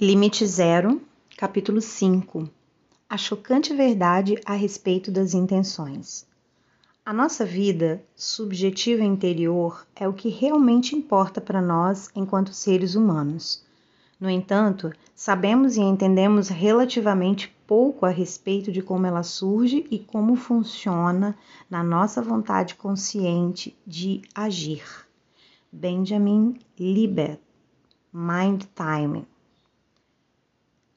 Limite Zero, capítulo 5 A chocante verdade a respeito das intenções. A nossa vida subjetiva interior é o que realmente importa para nós enquanto seres humanos. No entanto, sabemos e entendemos relativamente pouco a respeito de como ela surge e como funciona na nossa vontade consciente de agir. Benjamin Libet, Mind Time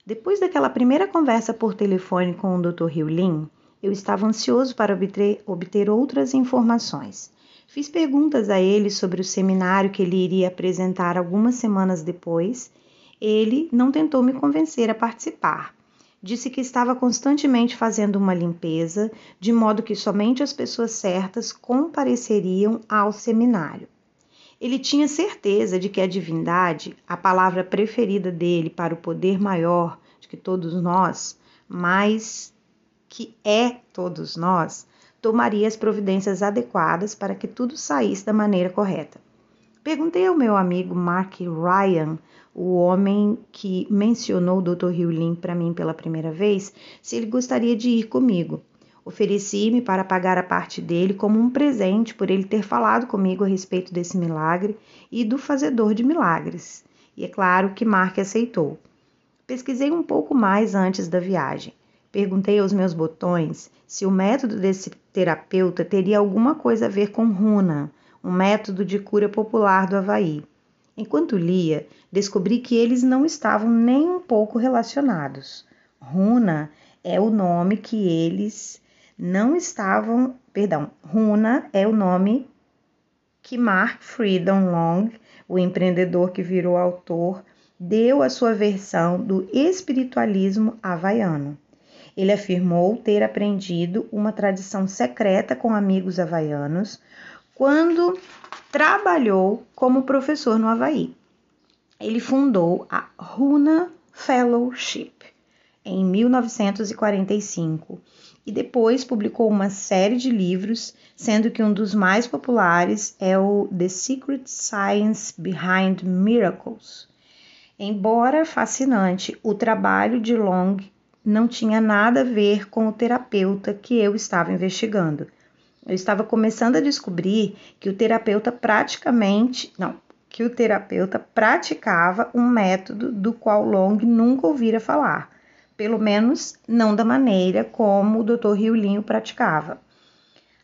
depois daquela primeira conversa por telefone com o Dr. Lin, eu estava ansioso para obter, obter outras informações. Fiz perguntas a ele sobre o seminário que ele iria apresentar algumas semanas depois. Ele não tentou me convencer a participar. Disse que estava constantemente fazendo uma limpeza, de modo que somente as pessoas certas compareceriam ao seminário. Ele tinha certeza de que a divindade, a palavra preferida dele para o poder maior de que todos nós, mais que é todos nós, tomaria as providências adequadas para que tudo saísse da maneira correta. Perguntei ao meu amigo Mark Ryan, o homem que mencionou o Dr. Hugh para mim pela primeira vez, se ele gostaria de ir comigo. Ofereci-me para pagar a parte dele como um presente por ele ter falado comigo a respeito desse milagre e do fazedor de milagres. E é claro que Mark aceitou. Pesquisei um pouco mais antes da viagem. Perguntei aos meus botões se o método desse terapeuta teria alguma coisa a ver com runa, um método de cura popular do Havaí. Enquanto lia, descobri que eles não estavam nem um pouco relacionados. Runa é o nome que eles não estavam, perdão, Runa é o nome que Mark Freedom Long, o empreendedor que virou autor, deu a sua versão do espiritualismo havaiano. Ele afirmou ter aprendido uma tradição secreta com amigos havaianos quando trabalhou como professor no Havaí. Ele fundou a Runa Fellowship em 1945 e depois publicou uma série de livros, sendo que um dos mais populares é o The Secret Science Behind Miracles. Embora fascinante, o trabalho de Long não tinha nada a ver com o terapeuta que eu estava investigando. Eu estava começando a descobrir que o terapeuta praticamente, não, que o terapeuta praticava um método do qual Long nunca ouvira falar pelo menos não da maneira como o Dr. Riolinho praticava.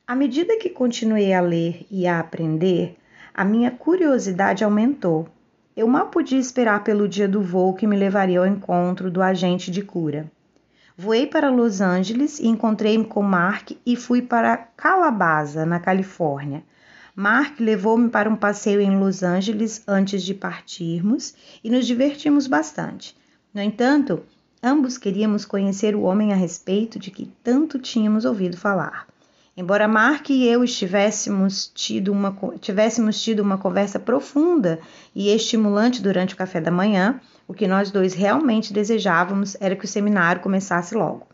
À medida que continuei a ler e a aprender, a minha curiosidade aumentou. Eu mal podia esperar pelo dia do voo que me levaria ao encontro do agente de cura. Voei para Los Angeles e encontrei-me com Mark e fui para Calabaza, na Califórnia. Mark levou-me para um passeio em Los Angeles antes de partirmos e nos divertimos bastante. No entanto, Ambos queríamos conhecer o homem a respeito de que tanto tínhamos ouvido falar. Embora Mark e eu estivéssemos tido uma, tivéssemos tido uma conversa profunda e estimulante durante o café da manhã, o que nós dois realmente desejávamos era que o seminário começasse logo.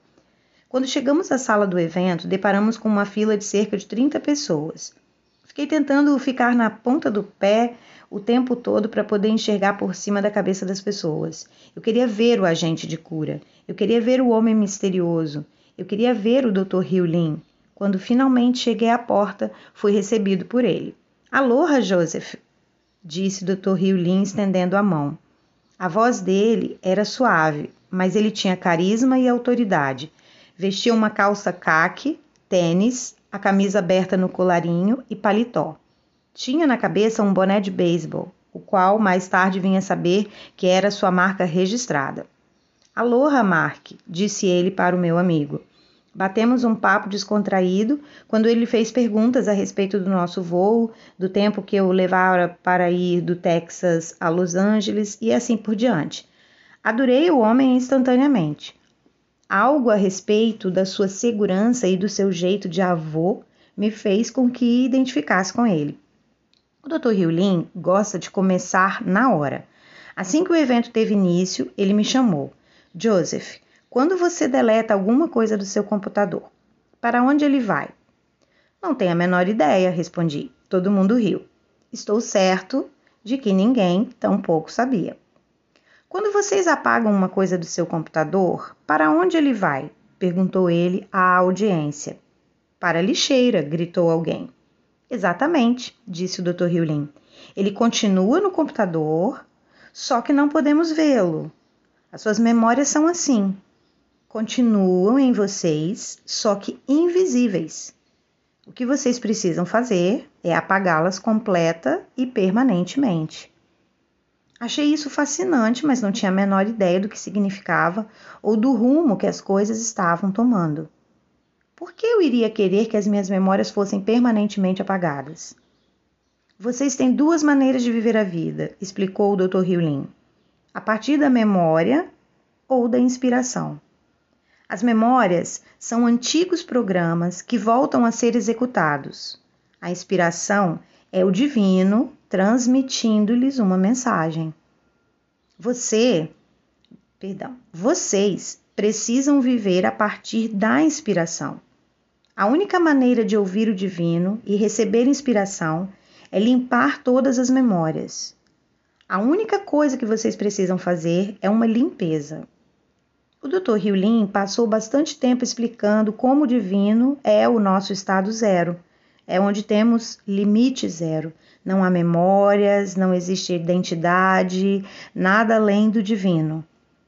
Quando chegamos à sala do evento, deparamos com uma fila de cerca de 30 pessoas. Fiquei tentando ficar na ponta do pé o tempo todo para poder enxergar por cima da cabeça das pessoas. Eu queria ver o agente de cura. Eu queria ver o homem misterioso. Eu queria ver o Dr. Lin. Quando finalmente cheguei à porta, fui recebido por ele. Aloha, Joseph, disse Dr. Lin estendendo a mão. A voz dele era suave, mas ele tinha carisma e autoridade. Vestia uma calça caque, tênis, a camisa aberta no colarinho e paletó. Tinha na cabeça um boné de beisebol, o qual mais tarde vinha saber que era sua marca registrada. Aloha, Mark, disse ele para o meu amigo. Batemos um papo descontraído quando ele fez perguntas a respeito do nosso voo, do tempo que eu levara para ir do Texas a Los Angeles e assim por diante. Adorei o homem instantaneamente. Algo a respeito da sua segurança e do seu jeito de avô me fez com que identificasse com ele. O Dr. Riulin gosta de começar na hora. Assim que o evento teve início, ele me chamou. Joseph, quando você deleta alguma coisa do seu computador, para onde ele vai? Não tenho a menor ideia, respondi. Todo mundo riu. Estou certo de que ninguém tampouco sabia. Quando vocês apagam uma coisa do seu computador, para onde ele vai? perguntou ele à audiência. Para a lixeira, gritou alguém. Exatamente, disse o Dr. Riulin. Ele continua no computador, só que não podemos vê-lo. As suas memórias são assim. Continuam em vocês, só que invisíveis. O que vocês precisam fazer é apagá-las completa e permanentemente. Achei isso fascinante, mas não tinha a menor ideia do que significava ou do rumo que as coisas estavam tomando. Por que eu iria querer que as minhas memórias fossem permanentemente apagadas? Vocês têm duas maneiras de viver a vida, explicou o Dr. Riulin. A partir da memória ou da inspiração. As memórias são antigos programas que voltam a ser executados. A inspiração é o divino transmitindo-lhes uma mensagem. Você, perdão, vocês precisam viver a partir da inspiração. A única maneira de ouvir o divino e receber inspiração é limpar todas as memórias. A única coisa que vocês precisam fazer é uma limpeza. O Dr. Riulin passou bastante tempo explicando como o divino é o nosso estado zero é onde temos limite zero. Não há memórias, não existe identidade, nada além do divino.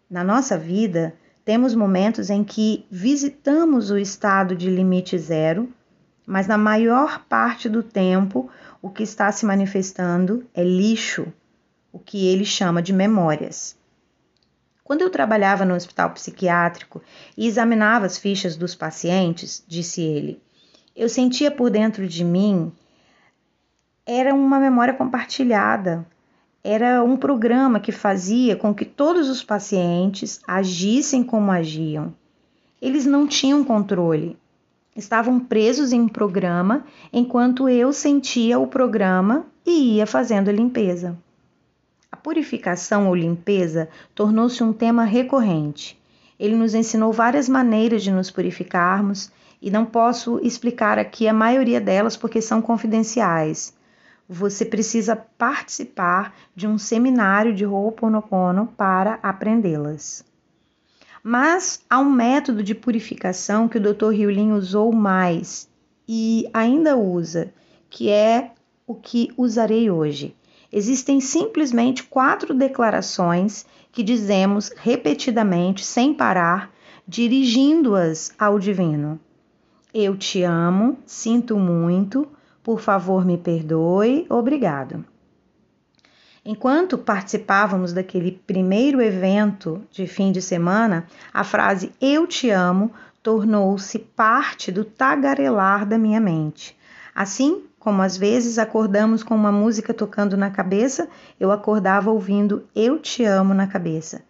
Na nossa vida, temos momentos em que visitamos o estado de limite zero, mas na maior parte do tempo, o que está se manifestando é lixo, o que ele chama de memórias. Quando eu trabalhava no hospital psiquiátrico e examinava as fichas dos pacientes, disse ele, eu sentia por dentro de mim era uma memória compartilhada. Era um programa que fazia com que todos os pacientes agissem como agiam. Eles não tinham controle. Estavam presos em um programa enquanto eu sentia o programa e ia fazendo a limpeza. A purificação ou limpeza tornou-se um tema recorrente. Ele nos ensinou várias maneiras de nos purificarmos e não posso explicar aqui a maioria delas porque são confidenciais. Você precisa participar de um seminário de Ho'oponopono para aprendê-las. Mas há um método de purificação que o Dr. Riulin usou mais e ainda usa, que é o que usarei hoje. Existem simplesmente quatro declarações que dizemos repetidamente, sem parar, dirigindo-as ao divino. Eu te amo, sinto muito, por favor me perdoe, obrigado. Enquanto participávamos daquele primeiro evento de fim de semana, a frase Eu te amo tornou-se parte do tagarelar da minha mente. Assim como às vezes acordamos com uma música tocando na cabeça, eu acordava ouvindo Eu te amo na cabeça.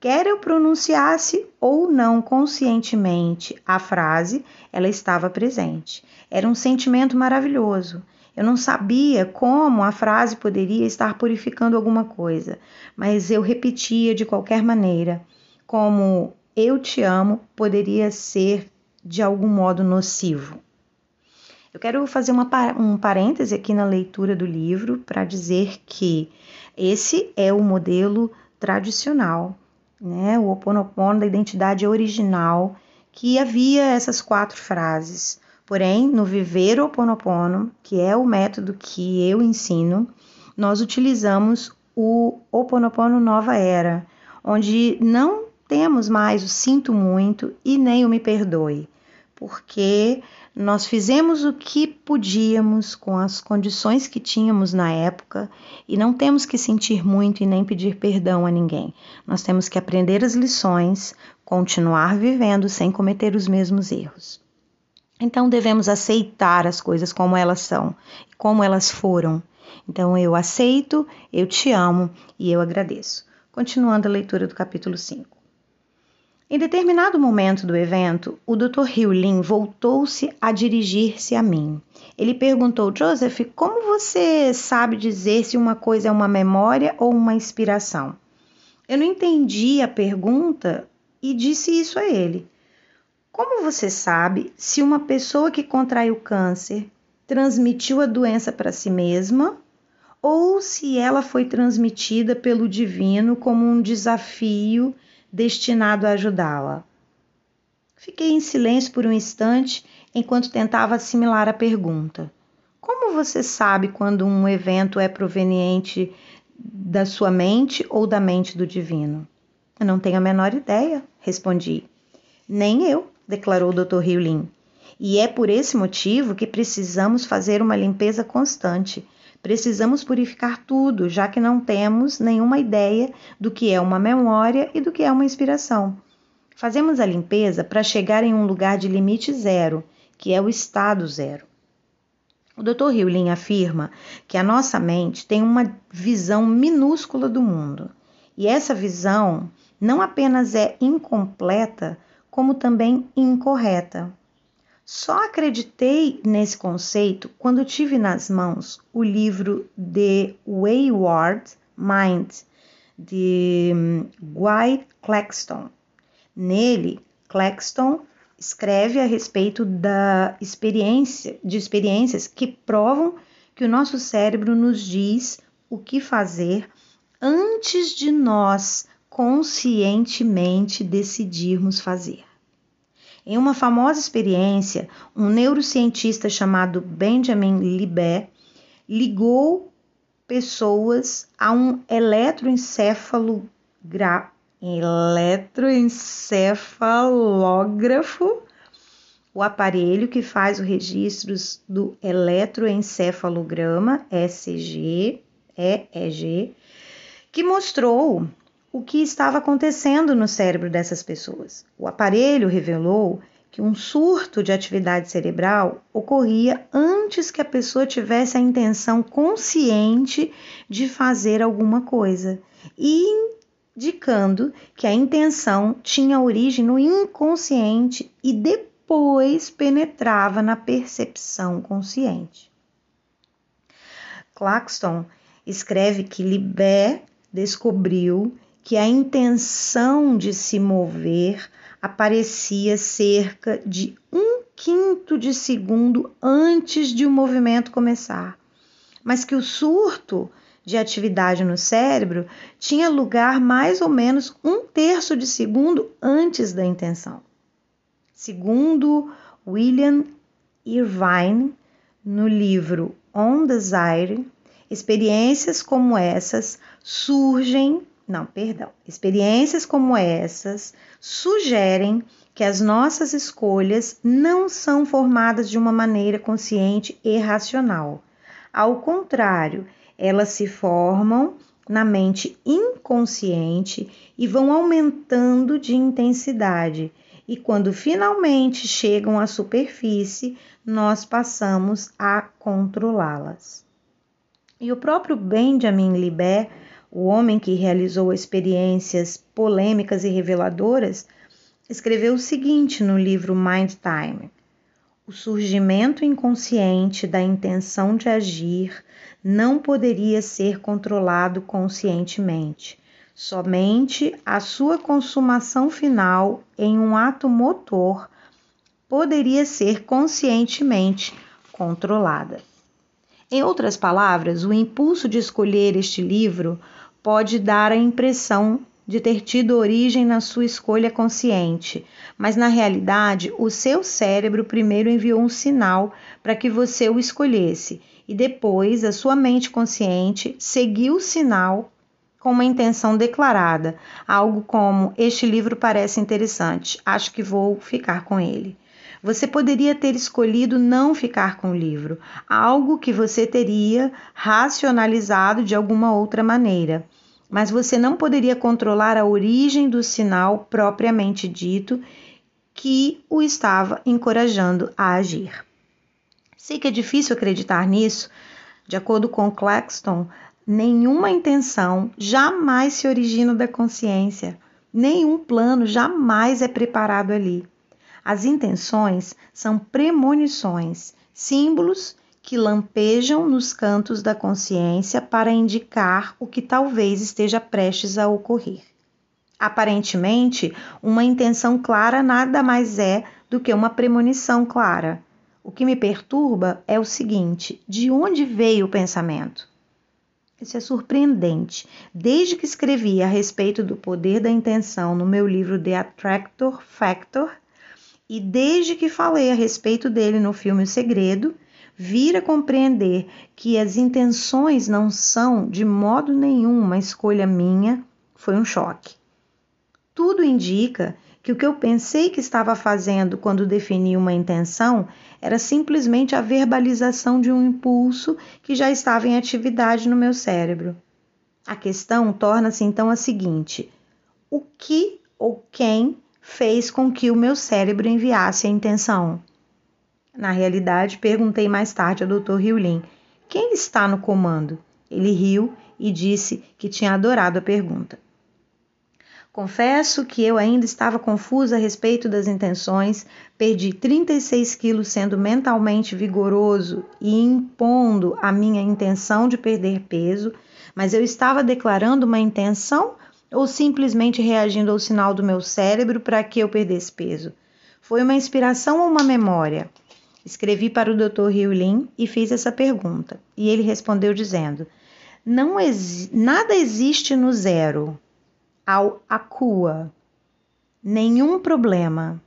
Quer eu pronunciasse ou não conscientemente a frase, ela estava presente. Era um sentimento maravilhoso. Eu não sabia como a frase poderia estar purificando alguma coisa, mas eu repetia de qualquer maneira, como eu te amo poderia ser de algum modo nocivo. Eu quero fazer uma, um parêntese aqui na leitura do livro para dizer que esse é o modelo tradicional né, o Oponopono da identidade original, que havia essas quatro frases. Porém, no Viver Oponopono, que é o método que eu ensino, nós utilizamos o Oponopono Nova Era, onde não temos mais o sinto muito e nem o me perdoe, porque nós fizemos o que podíamos com as condições que tínhamos na época e não temos que sentir muito e nem pedir perdão a ninguém. Nós temos que aprender as lições, continuar vivendo sem cometer os mesmos erros. Então devemos aceitar as coisas como elas são, como elas foram. Então eu aceito, eu te amo e eu agradeço. Continuando a leitura do capítulo 5. Em determinado momento do evento, o Dr. Hewlin voltou-se a dirigir-se a mim. Ele perguntou: Joseph, como você sabe dizer se uma coisa é uma memória ou uma inspiração? Eu não entendi a pergunta e disse isso a ele. Como você sabe se uma pessoa que contraiu câncer transmitiu a doença para si mesma ou se ela foi transmitida pelo divino como um desafio destinado a ajudá-la. Fiquei em silêncio por um instante enquanto tentava assimilar a pergunta. Como você sabe quando um evento é proveniente da sua mente ou da mente do divino? Eu não tenho a menor ideia, respondi. Nem eu, declarou o Dr. Riulin. E é por esse motivo que precisamos fazer uma limpeza constante. Precisamos purificar tudo, já que não temos nenhuma ideia do que é uma memória e do que é uma inspiração. Fazemos a limpeza para chegar em um lugar de limite zero, que é o estado zero. O Dr. Riulin afirma que a nossa mente tem uma visão minúscula do mundo. E essa visão não apenas é incompleta, como também incorreta. Só acreditei nesse conceito quando tive nas mãos o livro The Wayward Mind, de hum, Guy Claxton. Nele, Claxton escreve a respeito da experiência, de experiências que provam que o nosso cérebro nos diz o que fazer antes de nós conscientemente decidirmos fazer. Em uma famosa experiência, um neurocientista chamado Benjamin Libet ligou pessoas a um eletroencefalógrafo, o aparelho que faz os registros do eletroencefalograma, ECG, EEG, que mostrou o que estava acontecendo no cérebro dessas pessoas. O aparelho revelou que um surto de atividade cerebral ocorria antes que a pessoa tivesse a intenção consciente de fazer alguma coisa, indicando que a intenção tinha origem no inconsciente e depois penetrava na percepção consciente. Claxton escreve que Libé descobriu que a intenção de se mover aparecia cerca de um quinto de segundo antes de o movimento começar, mas que o surto de atividade no cérebro tinha lugar mais ou menos um terço de segundo antes da intenção. Segundo William Irvine, no livro On Desire, experiências como essas surgem não, perdão. Experiências como essas sugerem que as nossas escolhas não são formadas de uma maneira consciente e racional. Ao contrário, elas se formam na mente inconsciente e vão aumentando de intensidade. E quando finalmente chegam à superfície, nós passamos a controlá-las. E o próprio Benjamin Libet o homem que realizou experiências polêmicas e reveladoras, escreveu o seguinte no livro Mind Time: O surgimento inconsciente da intenção de agir não poderia ser controlado conscientemente. Somente a sua consumação final em um ato motor poderia ser conscientemente controlada. Em outras palavras, o impulso de escolher este livro pode dar a impressão de ter tido origem na sua escolha consciente, mas na realidade o seu cérebro primeiro enviou um sinal para que você o escolhesse. E depois a sua mente consciente seguiu o sinal com uma intenção declarada, algo como: Este livro parece interessante, acho que vou ficar com ele. Você poderia ter escolhido não ficar com o livro, algo que você teria racionalizado de alguma outra maneira. Mas você não poderia controlar a origem do sinal propriamente dito que o estava encorajando a agir. Sei que é difícil acreditar nisso. De acordo com Claxton, nenhuma intenção jamais se origina da consciência, nenhum plano jamais é preparado ali. As intenções são premonições, símbolos que lampejam nos cantos da consciência para indicar o que talvez esteja prestes a ocorrer. Aparentemente, uma intenção clara nada mais é do que uma premonição clara. O que me perturba é o seguinte: de onde veio o pensamento? Isso é surpreendente. Desde que escrevi a respeito do poder da intenção no meu livro The Attractor Factor, e desde que falei a respeito dele no filme O Segredo, vir a compreender que as intenções não são de modo nenhum uma escolha minha, foi um choque. Tudo indica que o que eu pensei que estava fazendo quando defini uma intenção era simplesmente a verbalização de um impulso que já estava em atividade no meu cérebro. A questão torna-se então a seguinte: o que ou quem fez com que o meu cérebro enviasse a intenção? Na realidade, perguntei mais tarde ao Dr. Riulin: quem está no comando? Ele riu e disse que tinha adorado a pergunta. Confesso que eu ainda estava confusa a respeito das intenções, perdi 36 quilos sendo mentalmente vigoroso e impondo a minha intenção de perder peso, mas eu estava declarando uma intenção ou simplesmente reagindo ao sinal do meu cérebro para que eu perdesse peso? Foi uma inspiração ou uma memória? Escrevi para o Dr. Riulin e fiz essa pergunta, e ele respondeu dizendo: Não nada existe no zero ao acua, nenhum problema,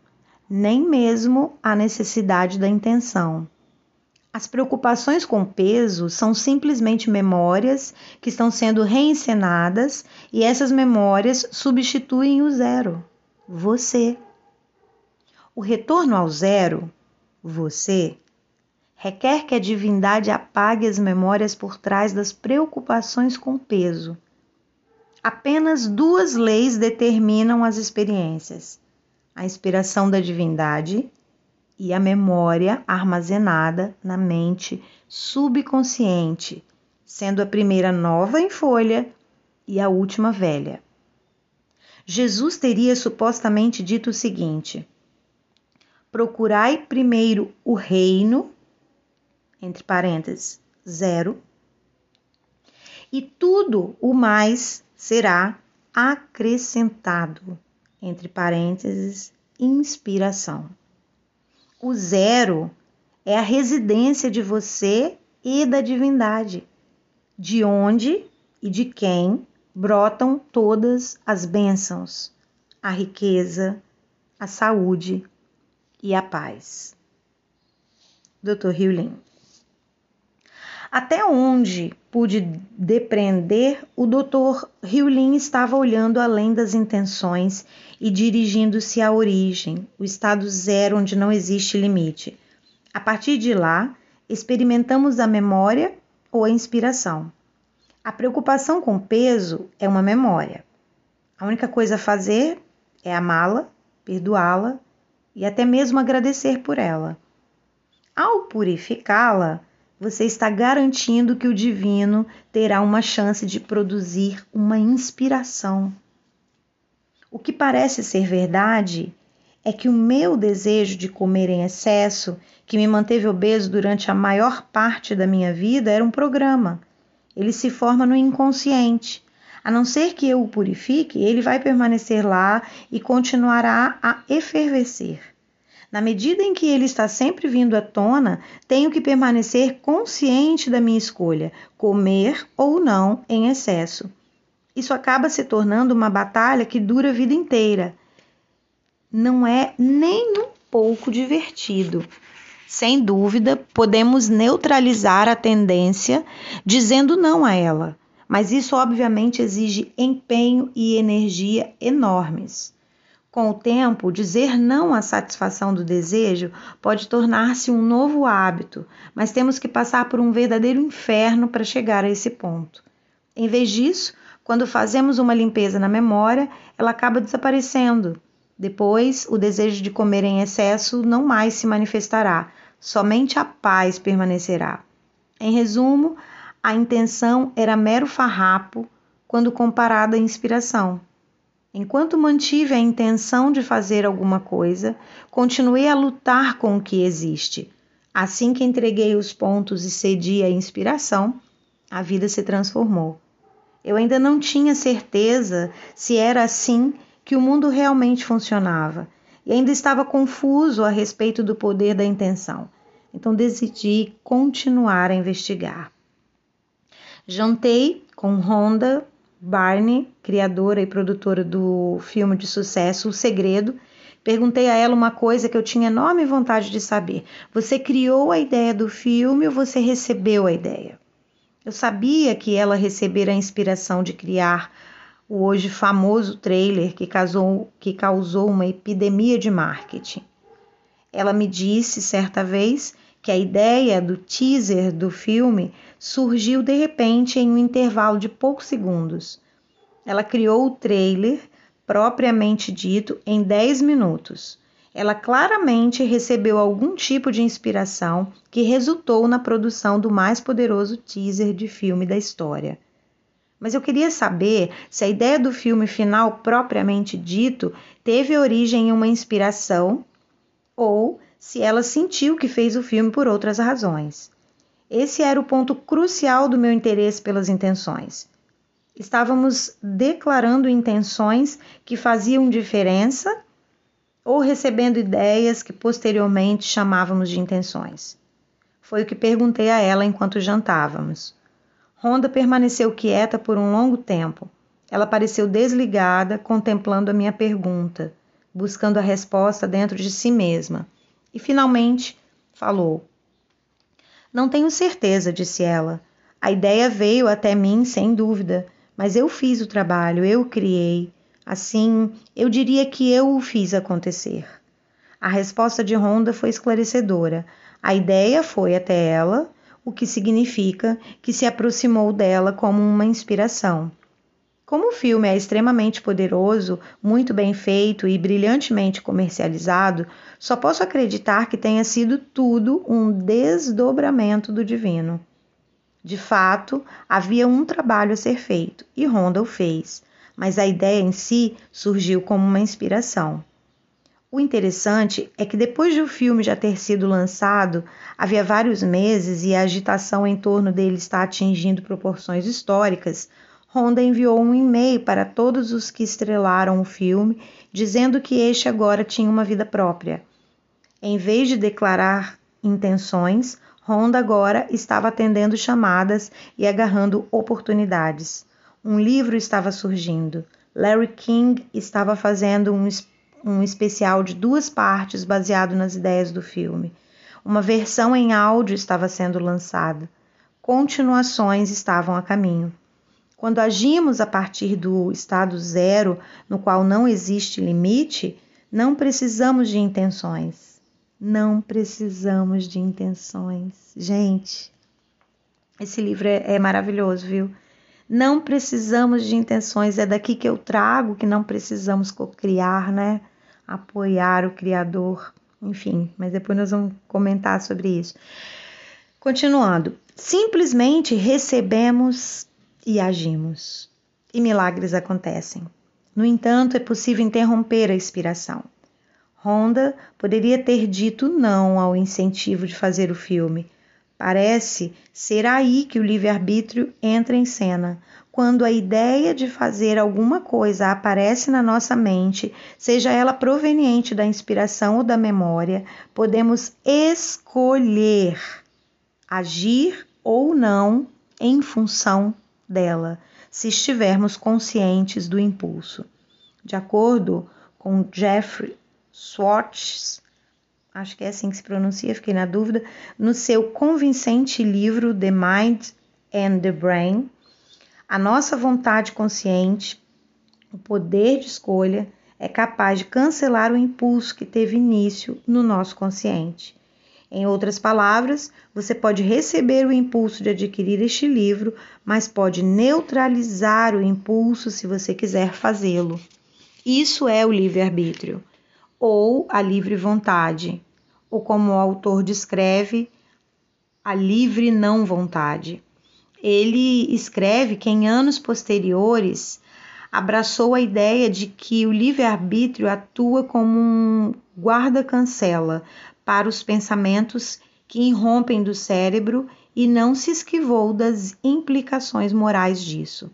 nem mesmo a necessidade da intenção. As preocupações com peso são simplesmente memórias que estão sendo reencenadas e essas memórias substituem o zero, você. O retorno ao zero, você, requer que a divindade apague as memórias por trás das preocupações com peso Apenas duas leis determinam as experiências: a inspiração da divindade e a memória armazenada na mente subconsciente, sendo a primeira nova em folha e a última velha. Jesus teria supostamente dito o seguinte: Procurai primeiro o reino, entre parênteses, zero, e tudo o mais será acrescentado, entre parênteses, inspiração. O zero é a residência de você e da divindade, de onde e de quem brotam todas as bênçãos, a riqueza, a saúde e a paz. Dr. Hewlin. Até onde pude depreender, o Dr. Riulin estava olhando além das intenções e dirigindo-se à origem, o estado zero onde não existe limite. A partir de lá, experimentamos a memória ou a inspiração. A preocupação com peso é uma memória. A única coisa a fazer é amá-la, perdoá-la e até mesmo agradecer por ela. Ao purificá-la, você está garantindo que o divino terá uma chance de produzir uma inspiração. O que parece ser verdade é que o meu desejo de comer em excesso, que me manteve obeso durante a maior parte da minha vida, era um programa. Ele se forma no inconsciente. A não ser que eu o purifique, ele vai permanecer lá e continuará a efervescer. Na medida em que ele está sempre vindo à tona, tenho que permanecer consciente da minha escolha, comer ou não em excesso. Isso acaba se tornando uma batalha que dura a vida inteira. Não é nem um pouco divertido. Sem dúvida, podemos neutralizar a tendência dizendo não a ela, mas isso obviamente exige empenho e energia enormes. Com o tempo, dizer não à satisfação do desejo pode tornar-se um novo hábito, mas temos que passar por um verdadeiro inferno para chegar a esse ponto. Em vez disso, quando fazemos uma limpeza na memória, ela acaba desaparecendo. Depois, o desejo de comer em excesso não mais se manifestará, somente a paz permanecerá. Em resumo, a intenção era mero farrapo quando comparada à inspiração. Enquanto mantive a intenção de fazer alguma coisa, continuei a lutar com o que existe. Assim que entreguei os pontos e cedi à inspiração, a vida se transformou. Eu ainda não tinha certeza se era assim que o mundo realmente funcionava e ainda estava confuso a respeito do poder da intenção. Então decidi continuar a investigar. Jantei com Rhonda Barney, criadora e produtora do filme de sucesso O Segredo. Perguntei a ela uma coisa que eu tinha enorme vontade de saber. Você criou a ideia do filme ou você recebeu a ideia? Eu sabia que ela recebera a inspiração de criar o hoje famoso trailer que, causou, que causou uma epidemia de marketing. Ela me disse certa vez que a ideia do teaser do filme surgiu de repente em um intervalo de poucos segundos. Ela criou o trailer propriamente dito em 10 minutos ela claramente recebeu algum tipo de inspiração que resultou na produção do mais poderoso teaser de filme da história. Mas eu queria saber se a ideia do filme final propriamente dito teve origem em uma inspiração ou se ela sentiu que fez o filme por outras razões. Esse era o ponto crucial do meu interesse pelas intenções. Estávamos declarando intenções que faziam diferença ou recebendo ideias que posteriormente chamávamos de intenções. Foi o que perguntei a ela enquanto jantávamos. Ronda permaneceu quieta por um longo tempo. Ela pareceu desligada, contemplando a minha pergunta, buscando a resposta dentro de si mesma. E finalmente falou. Não tenho certeza, disse ela. A ideia veio até mim sem dúvida, mas eu fiz o trabalho, eu criei. Assim, eu diria que eu o fiz acontecer. A resposta de Honda foi esclarecedora. A ideia foi até ela, o que significa que se aproximou dela como uma inspiração. Como o filme é extremamente poderoso, muito bem feito e brilhantemente comercializado, só posso acreditar que tenha sido tudo um desdobramento do divino. De fato, havia um trabalho a ser feito e Honda o fez mas a ideia em si surgiu como uma inspiração. O interessante é que depois de o filme já ter sido lançado, havia vários meses e a agitação em torno dele está atingindo proporções históricas, Honda enviou um e-mail para todos os que estrelaram o filme, dizendo que este agora tinha uma vida própria. Em vez de declarar intenções, Honda agora estava atendendo chamadas e agarrando oportunidades. Um livro estava surgindo. Larry King estava fazendo um, um especial de duas partes baseado nas ideias do filme. Uma versão em áudio estava sendo lançada. Continuações estavam a caminho. Quando agimos a partir do estado zero, no qual não existe limite, não precisamos de intenções. Não precisamos de intenções. Gente, esse livro é, é maravilhoso, viu? Não precisamos de intenções, é daqui que eu trago que não precisamos co-criar, né? Apoiar o Criador, enfim, mas depois nós vamos comentar sobre isso. Continuando, simplesmente recebemos e agimos, e milagres acontecem. No entanto, é possível interromper a inspiração. Honda poderia ter dito não ao incentivo de fazer o filme, Parece ser aí que o livre-arbítrio entra em cena. Quando a ideia de fazer alguma coisa aparece na nossa mente, seja ela proveniente da inspiração ou da memória, podemos escolher agir ou não em função dela, se estivermos conscientes do impulso. De acordo com Jeffrey Schwartz, acho que é assim que se pronuncia, fiquei na dúvida, no seu convincente livro The Mind and the Brain, a nossa vontade consciente, o poder de escolha, é capaz de cancelar o impulso que teve início no nosso consciente. Em outras palavras, você pode receber o impulso de adquirir este livro, mas pode neutralizar o impulso se você quiser fazê-lo. Isso é o livre-arbítrio ou a livre vontade, ou como o autor descreve, a livre não vontade. Ele escreve que em anos posteriores abraçou a ideia de que o livre-arbítrio atua como um guarda-cancela para os pensamentos que irrompem do cérebro e não se esquivou das implicações morais disso.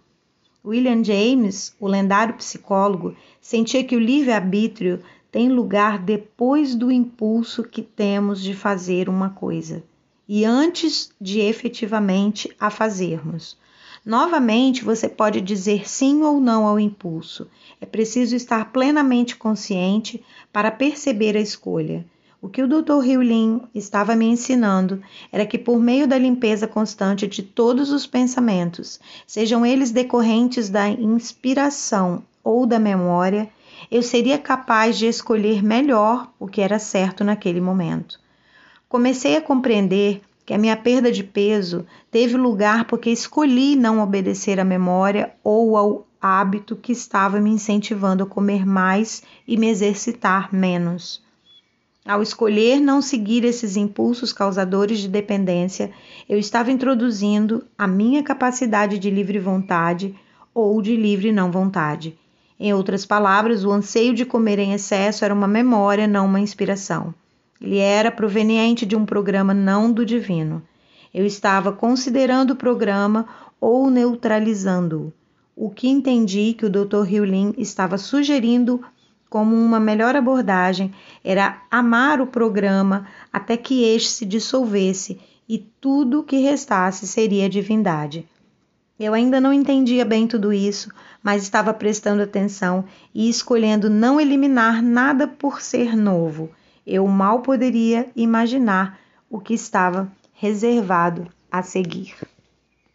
William James, o lendário psicólogo, sentia que o livre-arbítrio tem lugar depois do impulso que temos de fazer uma coisa e antes de efetivamente a fazermos. Novamente, você pode dizer sim ou não ao impulso. É preciso estar plenamente consciente para perceber a escolha. O que o Dr. Lin estava me ensinando era que, por meio da limpeza constante de todos os pensamentos, sejam eles decorrentes da inspiração ou da memória, eu seria capaz de escolher melhor o que era certo naquele momento. Comecei a compreender que a minha perda de peso teve lugar porque escolhi não obedecer à memória ou ao hábito que estava me incentivando a comer mais e me exercitar menos. Ao escolher não seguir esses impulsos causadores de dependência, eu estava introduzindo a minha capacidade de livre vontade ou de livre não vontade. Em outras palavras, o anseio de comer em excesso era uma memória, não uma inspiração. Ele era proveniente de um programa não do divino. Eu estava considerando o programa ou neutralizando-o. O que entendi que o Dr. Lin estava sugerindo como uma melhor abordagem era amar o programa até que este se dissolvesse e tudo que restasse seria divindade. Eu ainda não entendia bem tudo isso, mas estava prestando atenção e escolhendo não eliminar nada por ser novo. Eu mal poderia imaginar o que estava reservado a seguir.